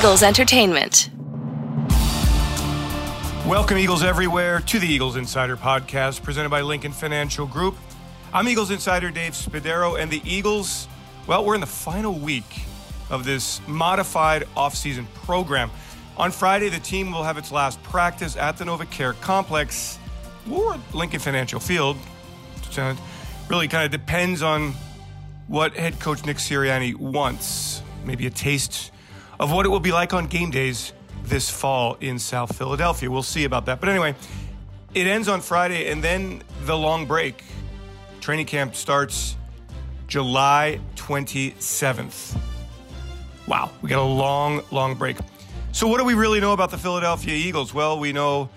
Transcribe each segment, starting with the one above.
Eagles Entertainment. Welcome, Eagles everywhere, to the Eagles Insider Podcast presented by Lincoln Financial Group. I'm Eagles Insider Dave Spadaro, and the Eagles, well, we're in the final week of this modified offseason program. On Friday, the team will have its last practice at the NovaCare Complex or Lincoln Financial Field. It really kind of depends on what head coach Nick Sirianni wants. Maybe a taste of what it will be like on game days this fall in South Philadelphia. We'll see about that. But anyway, it ends on Friday and then the long break. Training camp starts July 27th. Wow, we got a long, long break. So, what do we really know about the Philadelphia Eagles? Well, we know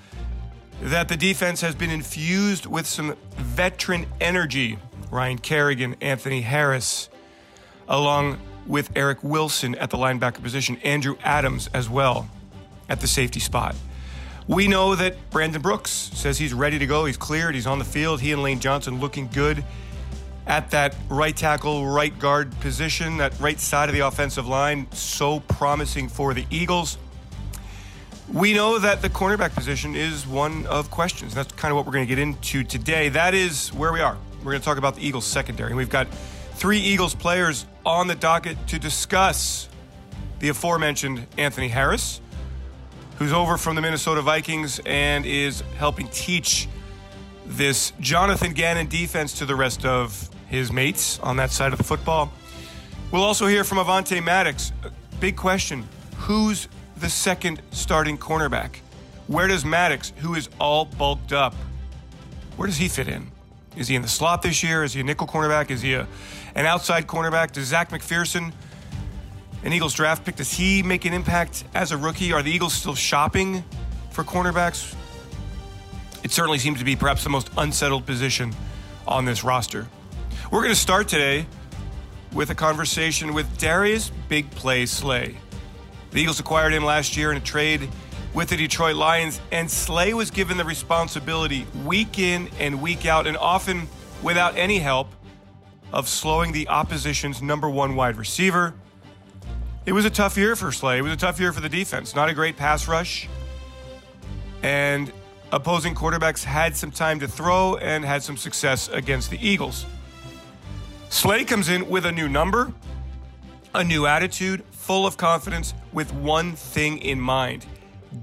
that the defense has been infused with some veteran energy. Ryan Kerrigan, Anthony Harris, along with Eric Wilson at the linebacker position, Andrew Adams as well at the safety spot. We know that Brandon Brooks says he's ready to go. He's cleared. He's on the field. He and Lane Johnson looking good at that right tackle, right guard position, that right side of the offensive line. So promising for the Eagles. We know that the cornerback position is one of questions. That's kind of what we're going to get into today. That is where we are. We're going to talk about the Eagles secondary. We've got three Eagles players on the docket to discuss the aforementioned Anthony Harris, who's over from the Minnesota Vikings and is helping teach this Jonathan Gannon defense to the rest of his mates on that side of the football. We'll also hear from Avonte Maddox. Big question who's the second starting cornerback? Where does Maddox, who is all bulked up, where does he fit in? Is he in the slot this year? Is he a nickel cornerback? Is he a, an outside cornerback? Does Zech McPhearson, an Eagles draft pick, does he make an impact as a rookie? Are the Eagles still shopping for cornerbacks? It certainly seems to be perhaps the most unsettled position on this roster. We're going to start today with a conversation with Darius Big Play Slay. The Eagles acquired him last year in a trade with the Detroit Lions, and Slay was given the responsibility week in and week out, and often without any help, of slowing the opposition's number one wide receiver. It was a tough year for Slay. It was a tough year for the defense. Not a great pass rush. And opposing quarterbacks had some time to throw and had some success against the Eagles. Slay comes in with a new number, a new attitude, full of confidence, with one thing in mind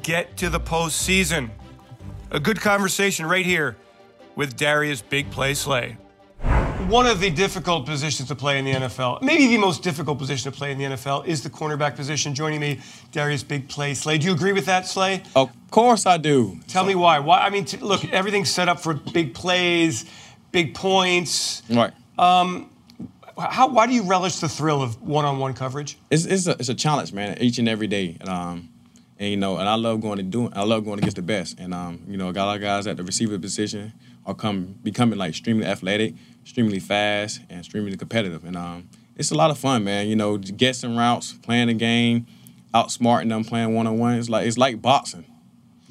get to the postseason. A good conversation right here with Darius Big Play Slay. One of the difficult positions to play in the NFL, maybe the most difficult position to play in the NFL, is the cornerback position. Joining me, Darius Big Play Slay. Do you agree with that, Slay? Of course I do. Tell me why. Why? I mean, t- look, everything's set up for big plays, big points. Right. Um, how, why do you relish the thrill of one-on-one coverage? It's, it's, a, it's a challenge, man, each and every day. Um, and you know, and I love going to do. I love going against the best. And um, you know, got a lot of guys at the receiver position are come becoming like extremely athletic, extremely fast, and extremely competitive. And um, it's a lot of fun, man. You know, guessing routes, playing the game, outsmarting them, playing one on one. It's like it's like boxing.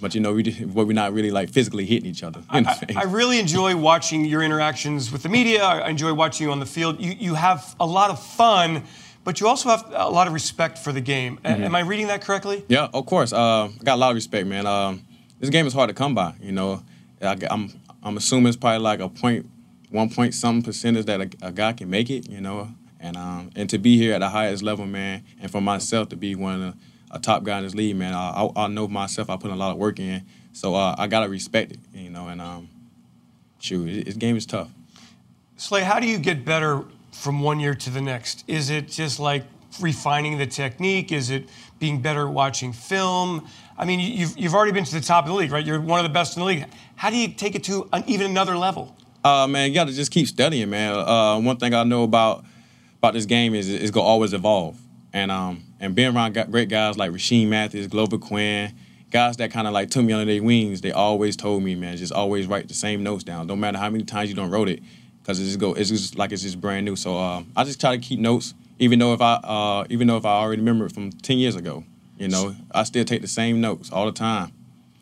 But you know, we just, but we're not really like physically hitting each other. I, I, really enjoy watching your interactions with the media. I enjoy watching you on the field. You you have a lot of fun but you also have a lot of respect for the game. Mm-hmm. Am I reading that correctly? Yeah, of course. Uh, I got a lot of respect, man. Um, this game is hard to come by. You know, I, am I'm, I'm assuming it's probably like a point, one point something percentage that a, a guy can make it. You know, and um, and to be here at the highest level, man, and for myself to be one of the, a top guy in this league, man, I, I, I know myself. I put a lot of work in, so uh, I gotta respect it. You know, and um, shoot, this game is tough. Slay, how do you get better from one year to the next? Is it just like refining the technique? Is it being better at watching film? I mean, you've, you've already been to the top of the league, right? You're one of the best in the league. How do you take it to an, even another level? Uh, man, you got to just keep studying, man. Uh, one thing I know about about this game is it's gonna always evolve, and um, and being around great guys like Rashean Mathis, Glover Quin, guys that kind of like took me under their wings. They always told me, man, just always write the same notes down. Don't matter how many times you don't wrote it, because it's just go it's just like it's just brand new. So uh, I just try to keep notes, even though if I uh, even though if I already remember it from ten years ago, you know, I still take the same notes all the time.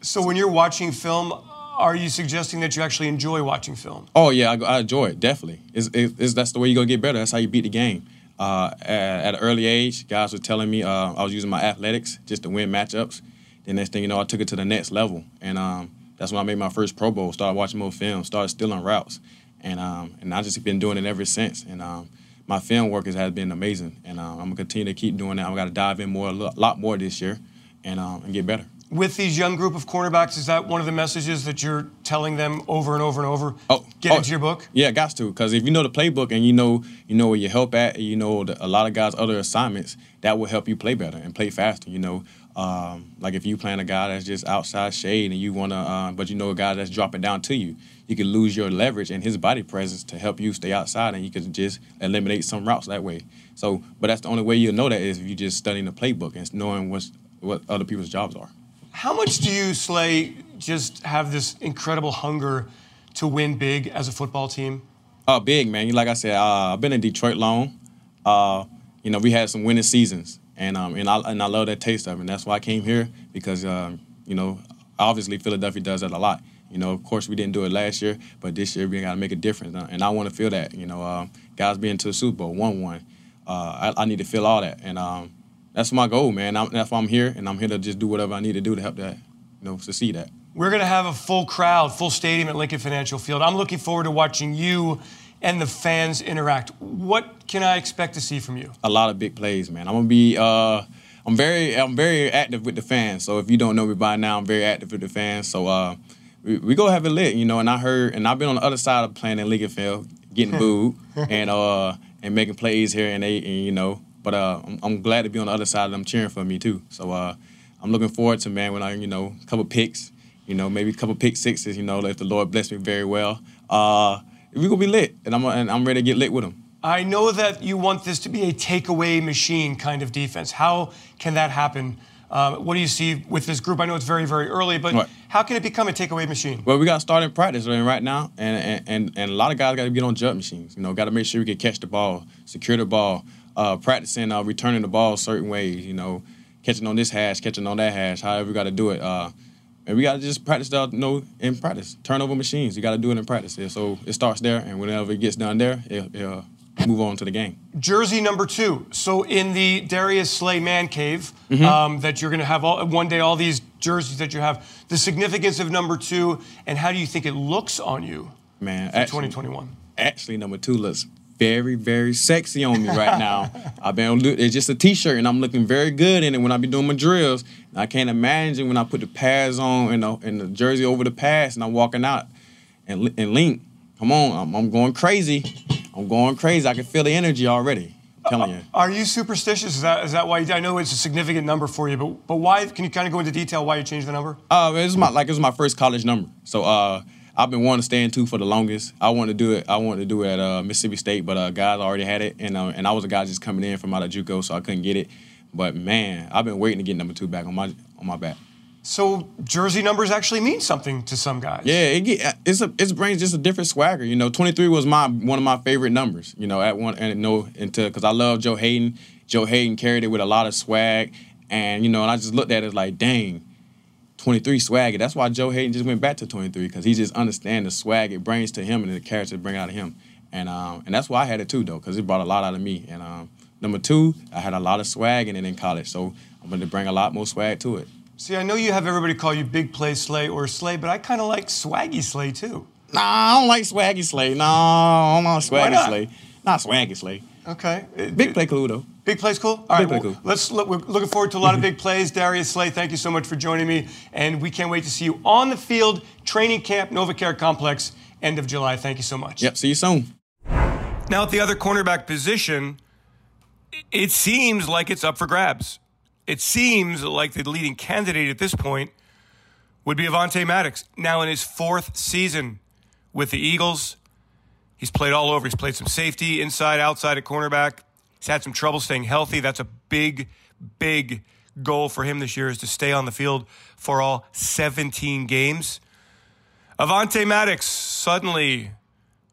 So when you're watching film, are you suggesting that you actually enjoy watching film? Oh yeah, I, I enjoy it definitely. It's, it's, that's the way you gonna get better. That's how you beat the game. Uh, at, at, an early age, guys were telling me uh, I was using my athletics just to win matchups. The next thing you know, I took it to the next level, and um, that's when I made my first Pro Bowl. Started watching more film, started stealing routes, and um, and I just been doing it ever since. And um, my film work has been amazing, and um, I'm gonna continue to keep doing that. I'm gonna dive in more, a lot more this year, and um, and get better. With these young group of cornerbacks, is that one of the messages that you're telling them over and over and over? Oh, get oh, into your book. Yeah, got to, because if you know the playbook and you know you know where you help at, and you know the, a lot of guys' other assignments, that will help you play better and play faster. You know, um, like if you playing a guy that's just outside shade and you want to, uh, but you know a guy that's dropping down to you, you can lose your leverage and his body presence to help you stay outside, and you can just eliminate some routes that way. So, but that's the only way you'll know that is if you just studying the playbook and knowing what's, what other people's jobs are. How much do you, Slay, just have this incredible hunger to win big as a football team? Uh, big, man. Like I said, uh, I've been in Detroit long. Uh, you know, we had some winning seasons, and um, and I and I love that taste of it. And that's why I came here because um, you know, obviously Philadelphia does that a lot. You know, of course we didn't do it last year, but this year we got to make a difference, and I want to feel that. You know, uh, guys being to the Super Bowl, one one. Uh, I, I, need to feel all that, and um, that's my goal, man. I'm, that's why I'm here, and I'm here to just do whatever I need to do to help that, you know, succeed that. We're to have a full crowd, full stadium at Lincoln Financial Field. I'm looking forward to watching you and the fans interact. What can I expect to see from you? A lot of big plays, man. I'm gonna be. Uh, I'm very. I'm very active with the fans. So if you don't know me by now, I'm very active with the fans. So uh, we, we go have it lit, you know. And I heard, and I've been on the other side of playing in Lincoln Field, getting booed, and uh, and making plays here and they, and, you know. But uh, I'm, I'm, glad to be on the other side of them cheering for me too. So uh, I'm looking forward to man when I you know a couple picks, you know maybe a couple pick sixes. You know if the Lord bless me very well, uh, we're gonna be lit, and I'm and I'm ready to get lit with them. I know that you want this to be a takeaway machine kind of defense. How can that happen? Uh, what do you see with this group? I know it's very, very early, but right. how can it become a takeaway machine? Well, we got to start in practice right now, and and, and a lot of guys got to get on jugs machines. You know, got to make sure we can catch the ball, secure the ball, uh, practicing uh, returning the ball certain ways. You know, catching on this hash, catching on that hash. However, we got to do it. Uh, and we got to just practice that, you know, in practice. Turnover machines. You got to do it in practice. Yeah, so it starts there, and whenever it gets done there, it, will move on to the game. Jersey number two. So in the Darius Slay man cave, mm-hmm. um, that you're going to have all, one day all these jerseys that you have. The significance of number two, and how do you think it looks on you? Man, actually, 2021. Actually, number two looks very, very sexy on me right now. I've been it's just a t-shirt and I'm looking very good in it when I be doing my drills. I can't imagine when I put the pads on and the, and the jersey over the pads and I'm walking out and, and Linc. Come on, I'm, I'm going crazy. I'm going crazy. I can feel the energy already. I'm telling you. Are you superstitious? Is that is that why? You, I know it's a significant number for you, but but why? Can you kind of go into detail why you changed the number? Uh, it was my like it was my first college number. So uh, I've been wanting to stay in two for the longest. I wanted to do it. I wanted to do it at uh, Mississippi State, but uh, guys already had it, and uh, and I was a guy just coming in from out of JUCO, so I couldn't get it. But man, I've been waiting to get number two back on my on my back. So jersey numbers actually mean something to some guys. Yeah, it get, it's a it brings just a different swagger. You know, 23 was my one of my favorite numbers. You know, at one and no into because I love Joe Haden. Joe Haden carried it with a lot of swag, and you know, and I just looked at it like, dang, 23 swagger. That's why Joe Haden just went back to 23 because he just understands the swag it brings to him and the character it bring out of him. And um, and that's why I had it too though because it brought a lot out of me. And um, number two, I had a lot of swag in it in college, so I'm going to bring a lot more swag to it. See, I know you have everybody call you Big Play Slay or Slay, but I kind of like Swaggy Slay too. Nah, I don't like Swaggy Slay. No, I'm not Swaggy not? Slay. Not Swaggy Slay. Okay. Big play cool though. Big plays cool. All big right, well, cool. let's look. We're looking forward to a lot of big plays. Darius Slay, thank you so much for joining me, and we can't wait to see you on the field, training camp, NovaCare Complex, end of July. Thank you so much. Yep. See you soon. Now at the other cornerback position, it seems like it's up for grabs. It seems like the leading candidate at this point would be Avonte Maddox. Now in his fourth season with the Eagles, he's played all over. He's played some safety, inside, outside at cornerback. He's had some trouble staying healthy. That's a big, big goal for him this year is to stay on the field for all 17 games. Avonte Maddox suddenly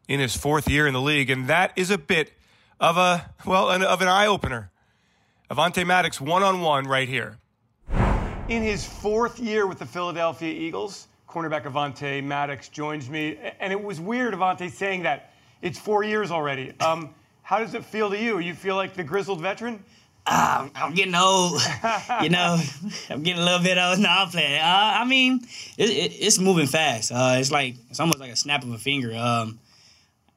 in his fourth year in the league, and that is a bit of a well of an eye opener. Avonte Maddox one on one right here. In his fourth year with the Philadelphia Eagles, cornerback Avonte Maddox joins me, and it was weird Avonte saying that it's four years already. Um, How does it feel to you? You feel like the grizzled veteran? Uh, I'm getting old. you know, I'm getting a little bit old. No, I'm playing. Uh, I mean, it, it, it's moving fast. Uh, it's like it's almost like a snap of a finger. Um,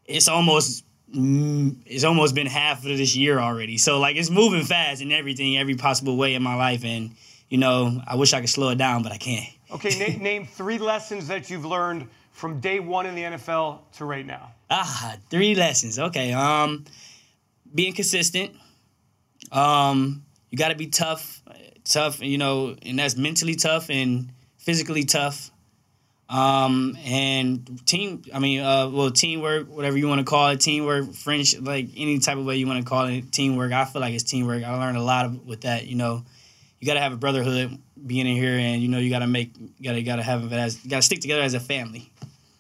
it's almost mm, it's almost been half of this year already. So like it's moving fast in everything, every possible way in my life, and you know, I wish I could slow it down, but I can't. Okay, na- name three lessons that you've learned from day one in the NFL to right now. Ah, three lessons. Okay. Um, being consistent. Um, you got to be tough, tough. You know, and that's mentally tough and physically tough. Um, and team. I mean, uh, well, teamwork, whatever you want to call it, teamwork, friendship, like any type of way you want to call it, teamwork. I feel like it's teamwork. I learned a lot of, with that. You know, you got to have a brotherhood being in here, and you know, you got to make, got to, got to have it as, got to stick together as a family.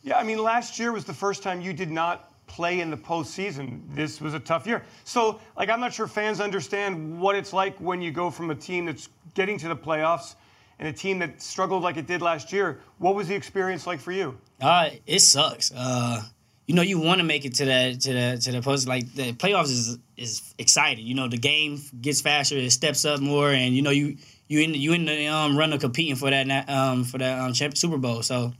Yeah, I mean, last year was the first time you did not play in the postseason. This was a tough year. So, like, I'm not sure fans understand what it's like when you go from a team that's getting to the playoffs and a team that struggled like it did last year. What was the experience like for you? Uh, it sucks. Uh, you know, you want to make it to that to the to the post. Like the playoffs is is exciting. You know, the game gets faster, it steps up more, and you know you you in you in the um, run of competing for that um for that um Super Bowl. So,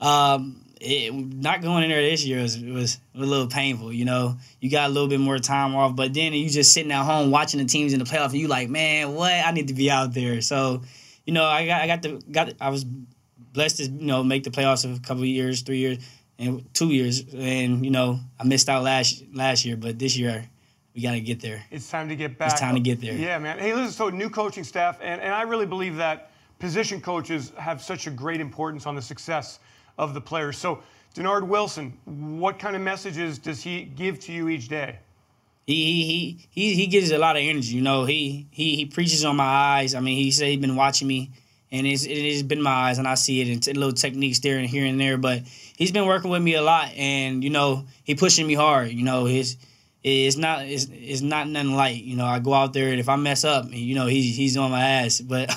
um, it, not going in there this year was, was a little painful. You know, you got a little bit more time off, but then you just sitting at home watching the teams in the playoff, and you like, man, what? I need to be out there. So, you know, I got I got the got I was blessed to you know make the playoffs of a couple of years, three years, and two years, and you know I missed out last last year, but this year we got to get there. It's time to get back. It's time to get there. Yeah, man. Hey, listen, so new coaching staff, and, and I really believe that position coaches have such a great importance on the success of the players. So, Dennard Wilson, what kind of messages does he give to you each day? He he he he gives a lot of energy. You know, he he he preaches on my eyes. I mean, he said he's been watching me, and it's it has been my eyes, and I see it in t- little techniques there and here and there. But he's been working with me a lot, and you know, he pushing me hard. You know, his it's not it's, it's not nothing light. You know, I go out there and if I mess up, you know, he's he's on my ass. But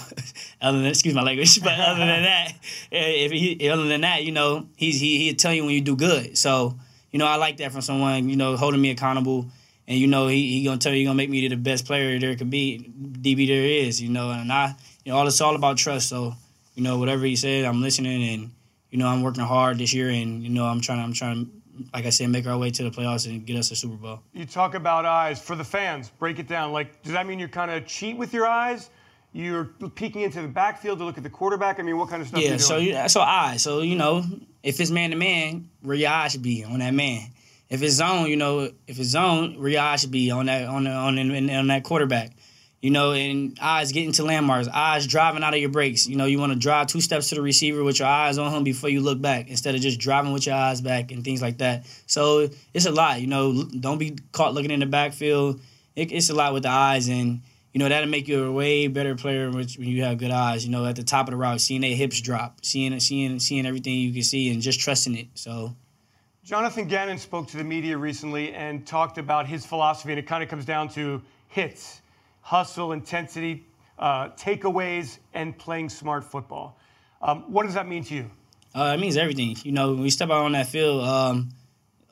other than excuse my language, but other than that, if he other than that, you know, he's he he'll tell you when you do good. So you know, I like that from someone you know holding me accountable. And you know he, he gonna tell you he gonna make me the best player there could be, DB there is, you know. And I, you know, all it's all about trust. So, you know, whatever he said, I'm listening, and you know, I'm working hard this year, and you know, I'm trying, I'm trying like I said, make our way to the playoffs and get us a Super Bowl. You talk about eyes for the fans. Break it down. Like, does that mean you kind of cheat with your eyes? You're peeking into the backfield to look at the quarterback. I mean, what kind of stuff? Yeah, so you, so eyes. So you know, if it's man to man, where your eyes should be on that man. If it's zone, you know, if it's zone, where your eyes should be on that on the, on the, on that quarterback. You know, and eyes getting to landmarks, eyes driving out of your brakes. You know, you want to drive two steps to the receiver with your eyes on him before you look back instead of just driving with your eyes back and things like that. So it's a lot. You know, don't be caught looking in the backfield. It, it's a lot with the eyes, and you know that'll make you a way better player when you have good eyes. You know, at the top of the route, seeing their hips drop, seeing seeing seeing everything you can see, and just trusting it. So. Jonathan Gannon spoke to the media recently and talked about his philosophy, and it kind of comes down to hits hustle, intensity, uh, takeaways, and playing smart football. Um, what does that mean to you? Uh, it means everything. You know, when we step out on that field, um,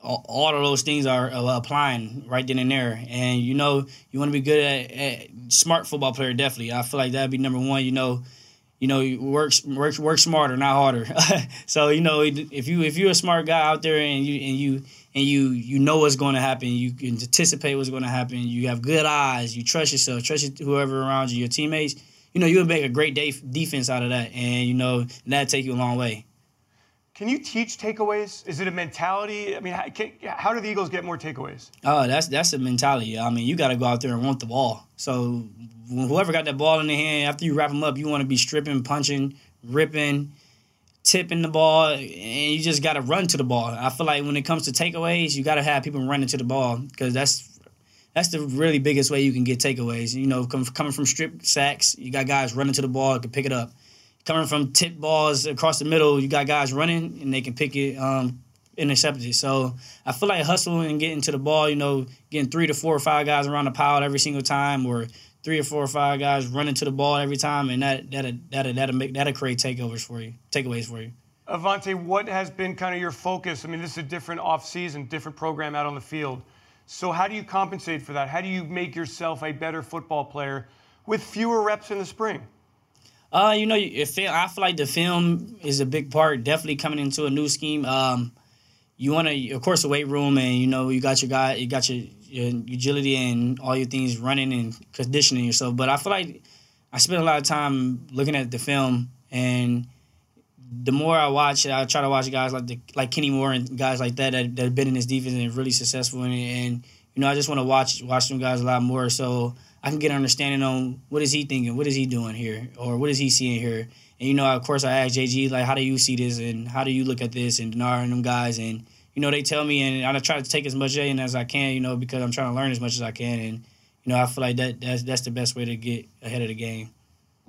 all, of those things are uh, applying right then and there. And you know, you want to be good at, at, smart football player. Definitely, I feel like that'd be number one. You know, you know, work work work smarter, not harder. so you know, if you if you're a smart guy out there and you and you and you you know what's going to happen. You can anticipate what's going to happen. You have good eyes. You trust yourself. Trust whoever around you, your teammates. You know you'll make a great day defense out of that, and you know that take you a long way. Can you teach takeaways? Is it a mentality? I mean, how, can, how do the Eagles get more takeaways? Oh, that's that's a mentality. I mean, you got to go out there and want the ball. So whoever got that ball in the hand after you wrap them up, you want to be stripping, punching, ripping tipping the ball, and you just got to run to the ball. I feel like when it comes to takeaways, you got to have people running to the ball because that's that's the really biggest way you can get takeaways. You know, coming from strip sacks, you got guys running to the ball, can pick it up. Coming from tip balls across the middle, you got guys running and they can pick it, um, intercept it. So I feel like hustling and getting to the ball, you know, getting three to four or five guys around the pile every single time, or three or four or five guys running to the ball every time, and that that that that'll make that'll create takeovers for you, takeaways for you. Avonte, what has been kind of your focus? I mean, this is a different off season, different program out on the field. So, how do you compensate for that? How do you make yourself a better football player with fewer reps in the spring? Uh, you know, if it, I feel like the film is a big part. Definitely coming into a new scheme. Um, you want to, of course, the weight room, and you know, you got your guy, you got your, your agility and all your things running and conditioning yourself. But I feel like I spend a lot of time looking at the film, and the more I watch it, I try to watch guys like the like Kenny Moore and guys like that that, that have been in this defense and really successful in it. And you know, I just want to watch watch them guys a lot more so I can get an understanding on what is he thinking, what is he doing here, or what is he seeing here. And you know, of course, I ask JG like, how do you see this, and how do you look at this, and Dennard and them guys, and you know, they tell me, and I try to take as much in as I can, you know, because I'm trying to learn as much as I can, and you know, I feel like that that's that's the best way to get ahead of the game.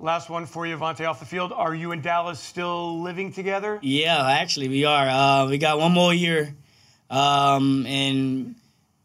Last one for you, Avonte, off the field. Are you and Dallas still living together? Yeah, actually, we are. Uh, we got one more year, um, and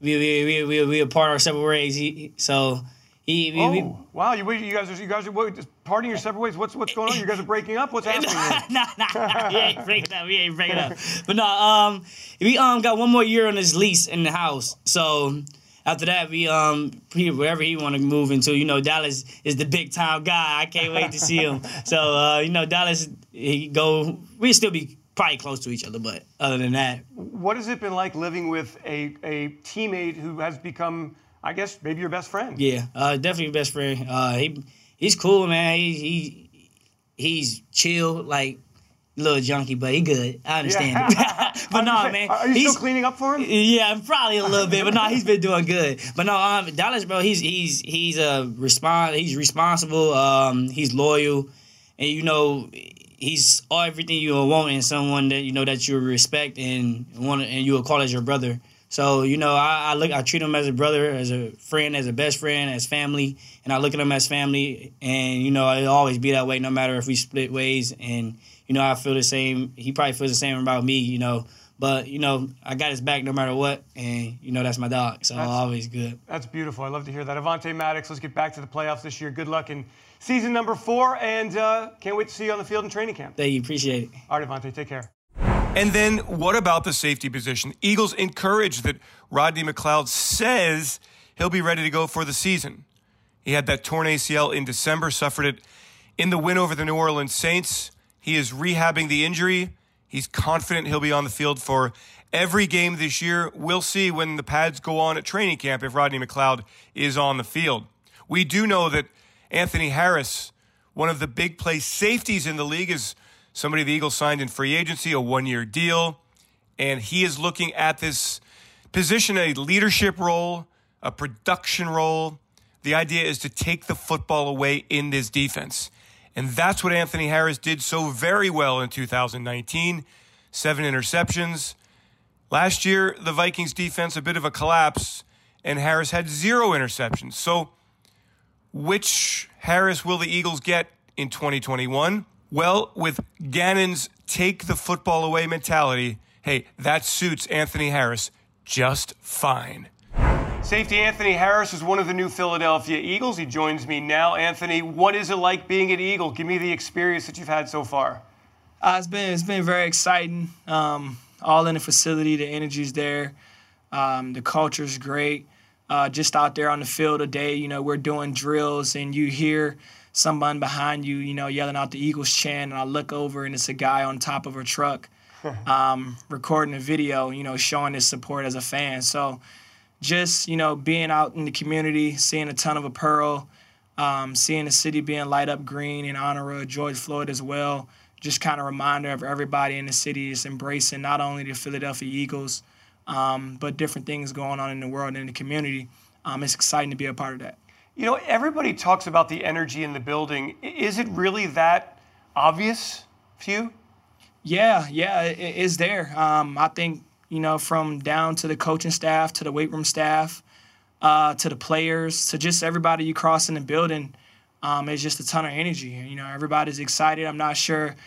we we we we we apart our separate ways. So he, oh, we, wow! You, you guys are you guys are what, just parting your separate ways. What's what's going on? You guys are breaking up. What's happening? nah, nah, nah, we ain't breaking up. We ain't breaking up. But no, um, we um got one more year on this lease in the house. So after that, we um wherever he want to move into. You know, Dallas is the big time guy. I can't wait to see him. So uh, you know, Dallas he go. We still be probably close to each other, but other than that, what has it been like living with a a teammate who has become, I guess, maybe your best friend? Yeah, uh, definitely best friend. Uh, he he's cool, man. He he he's chill, like little junkie, but he good. I understand. Yeah. but no, say, man. Are you he's, still cleaning up for him? Yeah, probably a little bit, but no, he's been doing good. But no, um, Dallas, bro, he's he's he's a uh, respond. He's responsible. Um, he's loyal, and you know, he's all everything you want in someone that you know that you respect and want and you will call as your brother. So you know, I, I, look, I treat him as a brother, as a friend, as a best friend, as family, and I look at him as family. And you know, it'll always be that way, no matter if we split ways. And you know, I feel the same. He probably feels the same about me. You know, but you know, I got his back no matter what, and you know that's my dog. So that's, always good. That's beautiful. I love to hear that. Avonte Maddox, let's get back to the playoffs this year. Good luck in season number four, and uh, can't wait to see you on the field in training camp. Thank you. Appreciate it. All right, Avonte, take care. And then what about the safety position? Eagles encouraged that Rodney McLeod says he'll be ready to go for the season. He had that torn ACL in December, suffered it in the win over the New Orleans Saints. He is rehabbing the injury. He's confident he'll be on the field for every game this year. We'll see when the pads go on at training camp if Rodney McLeod is on the field. We do know that Anthony Harris, one of the big play safeties in the league, is somebody the Eagles signed in free agency, a one year deal. And he is looking at this position, a leadership role, a production role. The idea is to take the football away in this defense. And that's what Anthony Harris did so very well in 2019 seven interceptions. Last year, the Vikings defense, a bit of a collapse, and Harris had zero interceptions. So, which Harris will the Eagles get in 2021? Well, with Gannon's take the football away mentality, hey, that suits Anthony Harris just fine. Safety Anthony Harris is one of the new Philadelphia Eagles. He joins me now. Anthony, what is it like being an Eagle? Give me the experience that you've had so far. Uh, it's been it's been very exciting. Um, all in the facility, the energy's there, um, the culture's great. Uh, just out there on the field today, you know, we're doing drills, and you hear someone behind you, you know, yelling out the Eagles chant, and I look over and it's a guy on top of a truck, um, recording a video, you know, showing his support as a fan. So just you know being out in the community, seeing a ton of apparel, um, seeing the city being light up green in honor of George Floyd as well. Just kind of reminder of everybody in the city is embracing not only the Philadelphia Eagles, um, but different things going on in the world and in the community. Um, it's exciting to be a part of that. You know, everybody talks about the energy in the building. Is it really that obvious to you? Yeah, yeah, it is there. Um, I think you know, from down to the coaching staff, to the weight room staff, uh, to the players, to just everybody you cross in the building. Um, it's just a ton of energy. You know, everybody's excited. I'm not sure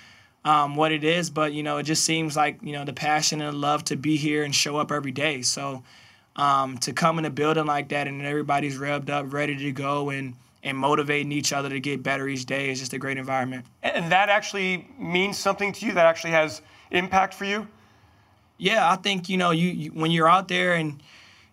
um, what it is, but you know, it just seems like you know the passion and the love to be here and show up every day. So um, to come in a building like that and everybody's revved up, ready to go, and and motivating each other to get better each day is just a great environment. And that actually means something to you. That actually has impact for you yeah, I think you know you, you, when you're out there and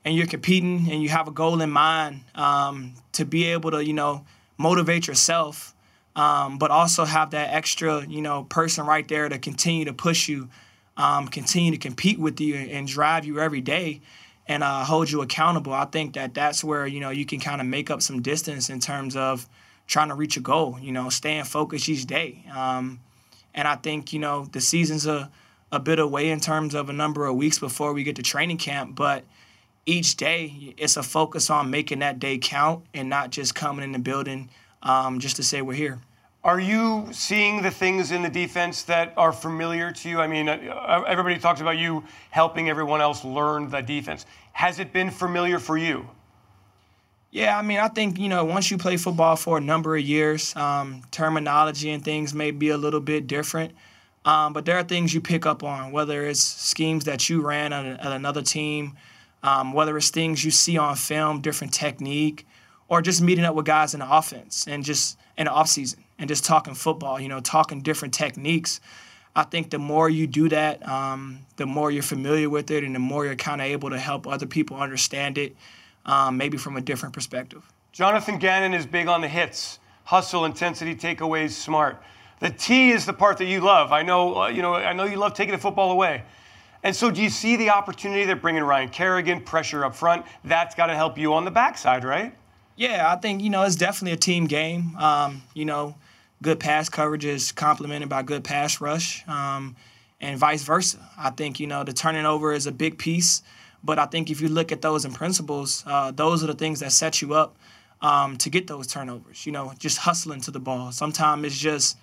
and you're competing and you have a goal in mind um, to be able to, you know, motivate yourself, um, but also have that extra, you know, person right there to continue to push you, um, continue to compete with you and drive you every day and uh, hold you accountable. I think that that's where, you know, you can kind of make up some distance in terms of trying to reach a goal, you know, staying focused each day. Um, and I think, you know, the season's a, a bit away in terms of a number of weeks before we get to training camp, but each day it's a focus on making that day count and not just coming in the building um, just to say we're here. Are you seeing the things in the defense that are familiar to you? I mean, uh, everybody talks about you helping everyone else learn the defense. Has it been familiar for you? Yeah, I mean, I think, you know, once you play football for a number of years, um, terminology and things may be a little bit different. Um, but there are things you pick up on, whether it's schemes that you ran at, at another team, um, whether it's things you see on film, different technique, or just meeting up with guys in the offense and just in the offseason and just talking football, you know, talking different techniques. I think the more you do that, um, the more you're familiar with it and the more you're kind of able to help other people understand it, um, maybe from a different perspective. Jonathan Gannon is big on the hits, hustle, intensity, takeaways, smart. The T is the part that you love. I know, uh, you know, I know you love taking the football away. And so, do you see the opportunity that bringing Ryan Kerrigan, pressure up front, that's got to help you on the backside, right? Yeah, I think you know it's definitely a team game. Um, you know, good pass coverage is complemented by good pass rush, um, and vice versa. I think you know the turning over is a big piece, but I think if you look at those in principles, uh, those are the things that set you up um, to get those turnovers. You know, just hustling to the ball. Sometimes it's just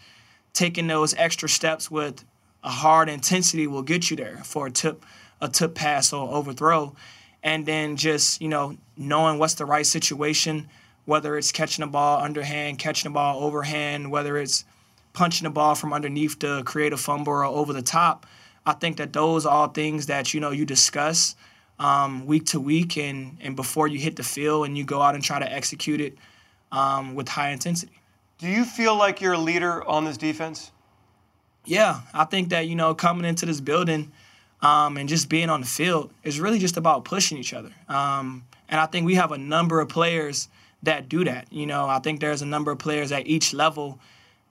taking those extra steps with a hard intensity will get you there for a tip, a tip pass or overthrow, and then just you know knowing what's the right situation, whether it's catching the ball underhand, catching the ball overhand, whether it's punching the ball from underneath to create a fumble or over the top. I think that those are all things that you know you discuss um, week to week and and before you hit the field and you go out and try to execute it um, with high intensity. Do you feel like you're a leader on this defense? Yeah, I think that you know coming into this building um, and just being on the field is really just about pushing each other. Um, and I think we have a number of players that do that. You know, I think there's a number of players at each level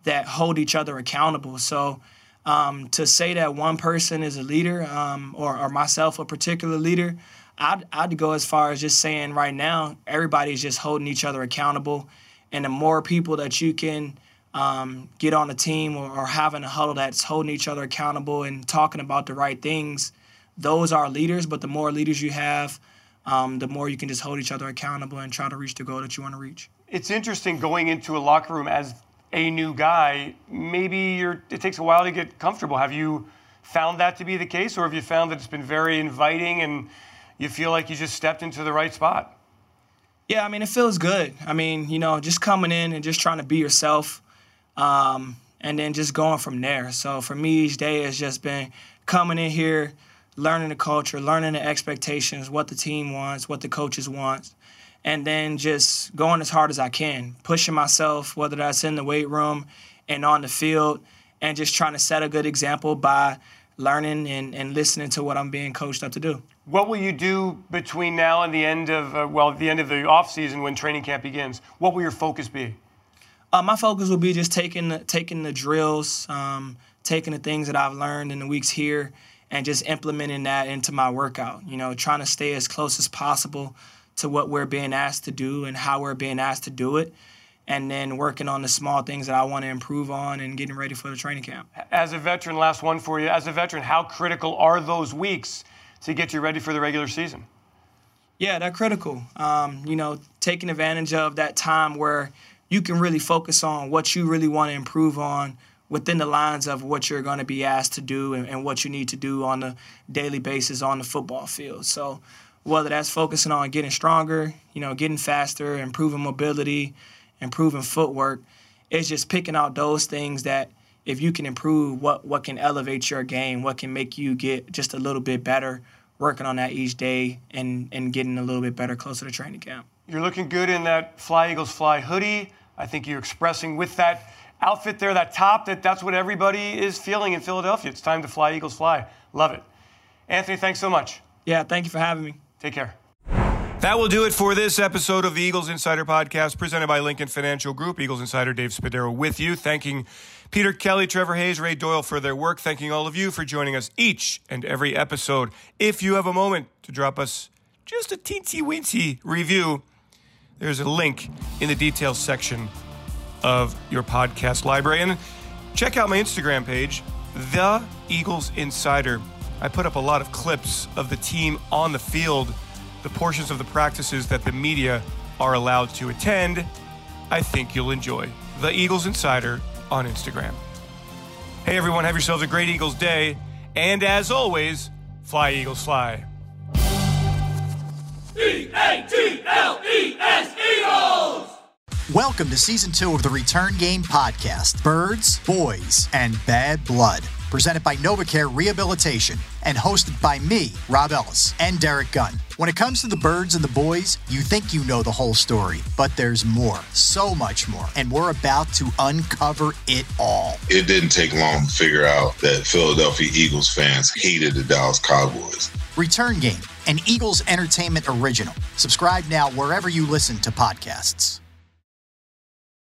that hold each other accountable. So um, to say that one person is a leader um, or, or myself a particular leader, I'd, I'd go as far as just saying right now everybody's just holding each other accountable. And the more people that you can um, get on a team or, or having a huddle that's holding each other accountable and talking about the right things, those are leaders. But the more leaders you have, um, the more you can just hold each other accountable and try to reach the goal that you want to reach. It's interesting going into a locker room as a new guy. Maybe you're it takes a while to get comfortable. Have you found that to be the case, or have you found that it's been very inviting and you feel like you just stepped into the right spot? Yeah, I mean, it feels good. I mean, you know, just coming in and just trying to be yourself um, and then just going from there. So for me, each day has just been coming in here, learning the culture, learning the expectations, what the team wants, what the coaches want, and then just going as hard as I can, pushing myself, whether that's in the weight room and on the field, and just trying to set a good example by learning and, and listening to what I'm being coached up to do. What will you do between now and the end of uh, well, the end of the off season when training camp begins? What will your focus be? Uh, my focus will be just taking the, taking the drills, um, taking the things that I've learned in the weeks here, and just implementing that into my workout. You know, trying to stay as close as possible to what we're being asked to do and how we're being asked to do it, and then working on the small things that I want to improve on and getting ready for the training camp. As a veteran, last one for you. As a veteran, how critical are those weeks to get you ready for the regular season? Yeah, they're critical. Um, you know, taking advantage of that time where you can really focus on what you really want to improve on within the lines of what you're going to be asked to do and, and, what you need to do on a daily basis on the football field. So whether that's focusing on getting stronger, you know, getting faster, improving mobility, improving footwork, it's just picking out those things that if you can improve what what can elevate your game, what can make you get just a little bit better, working on that each day and and getting a little bit better closer to training camp. You're looking good in that Fly Eagles Fly hoodie. I think you're expressing with that outfit there, that top, that that's what everybody is feeling in Philadelphia. It's time to fly Eagles fly. Love it. Anthony, thanks so much. Yeah, thank you for having me. Take care. That will do it for this episode of the Eagles Insider Podcast presented by Lincoln Financial Group. Eagles Insider Dave Spadaro with you, thanking Peter Kelly, Trevor Hayes, Ray Doyle for their work, thanking all of you for joining us each and every episode. If you have a moment to drop us just a teensy weensy review, there's a link in the details section of your podcast library. And check out my Instagram page, The Eagles Insider. I put up a lot of clips of the team on the field the portions of the practices that the media are allowed to attend, I think you'll enjoy. The Eagles Insider on Instagram. Hey everyone, have yourselves a great Eagles day. And as always, fly Eagles fly. E A G L E S Eagles! Welcome to season two of the Return Game Podcast Birds, Boys, and Bad Blood. Presented by NovaCare Rehabilitation and hosted by me, Rob Ellis, and Derek Gunn. When it comes to the birds and the boys, you think you know the whole story, but there's more, so much more, and we're about to uncover it all. It didn't take long to figure out that Philadelphia Eagles fans hated the Dallas Cowboys. Return Game, an Eagles Entertainment original. Subscribe now wherever you listen to podcasts.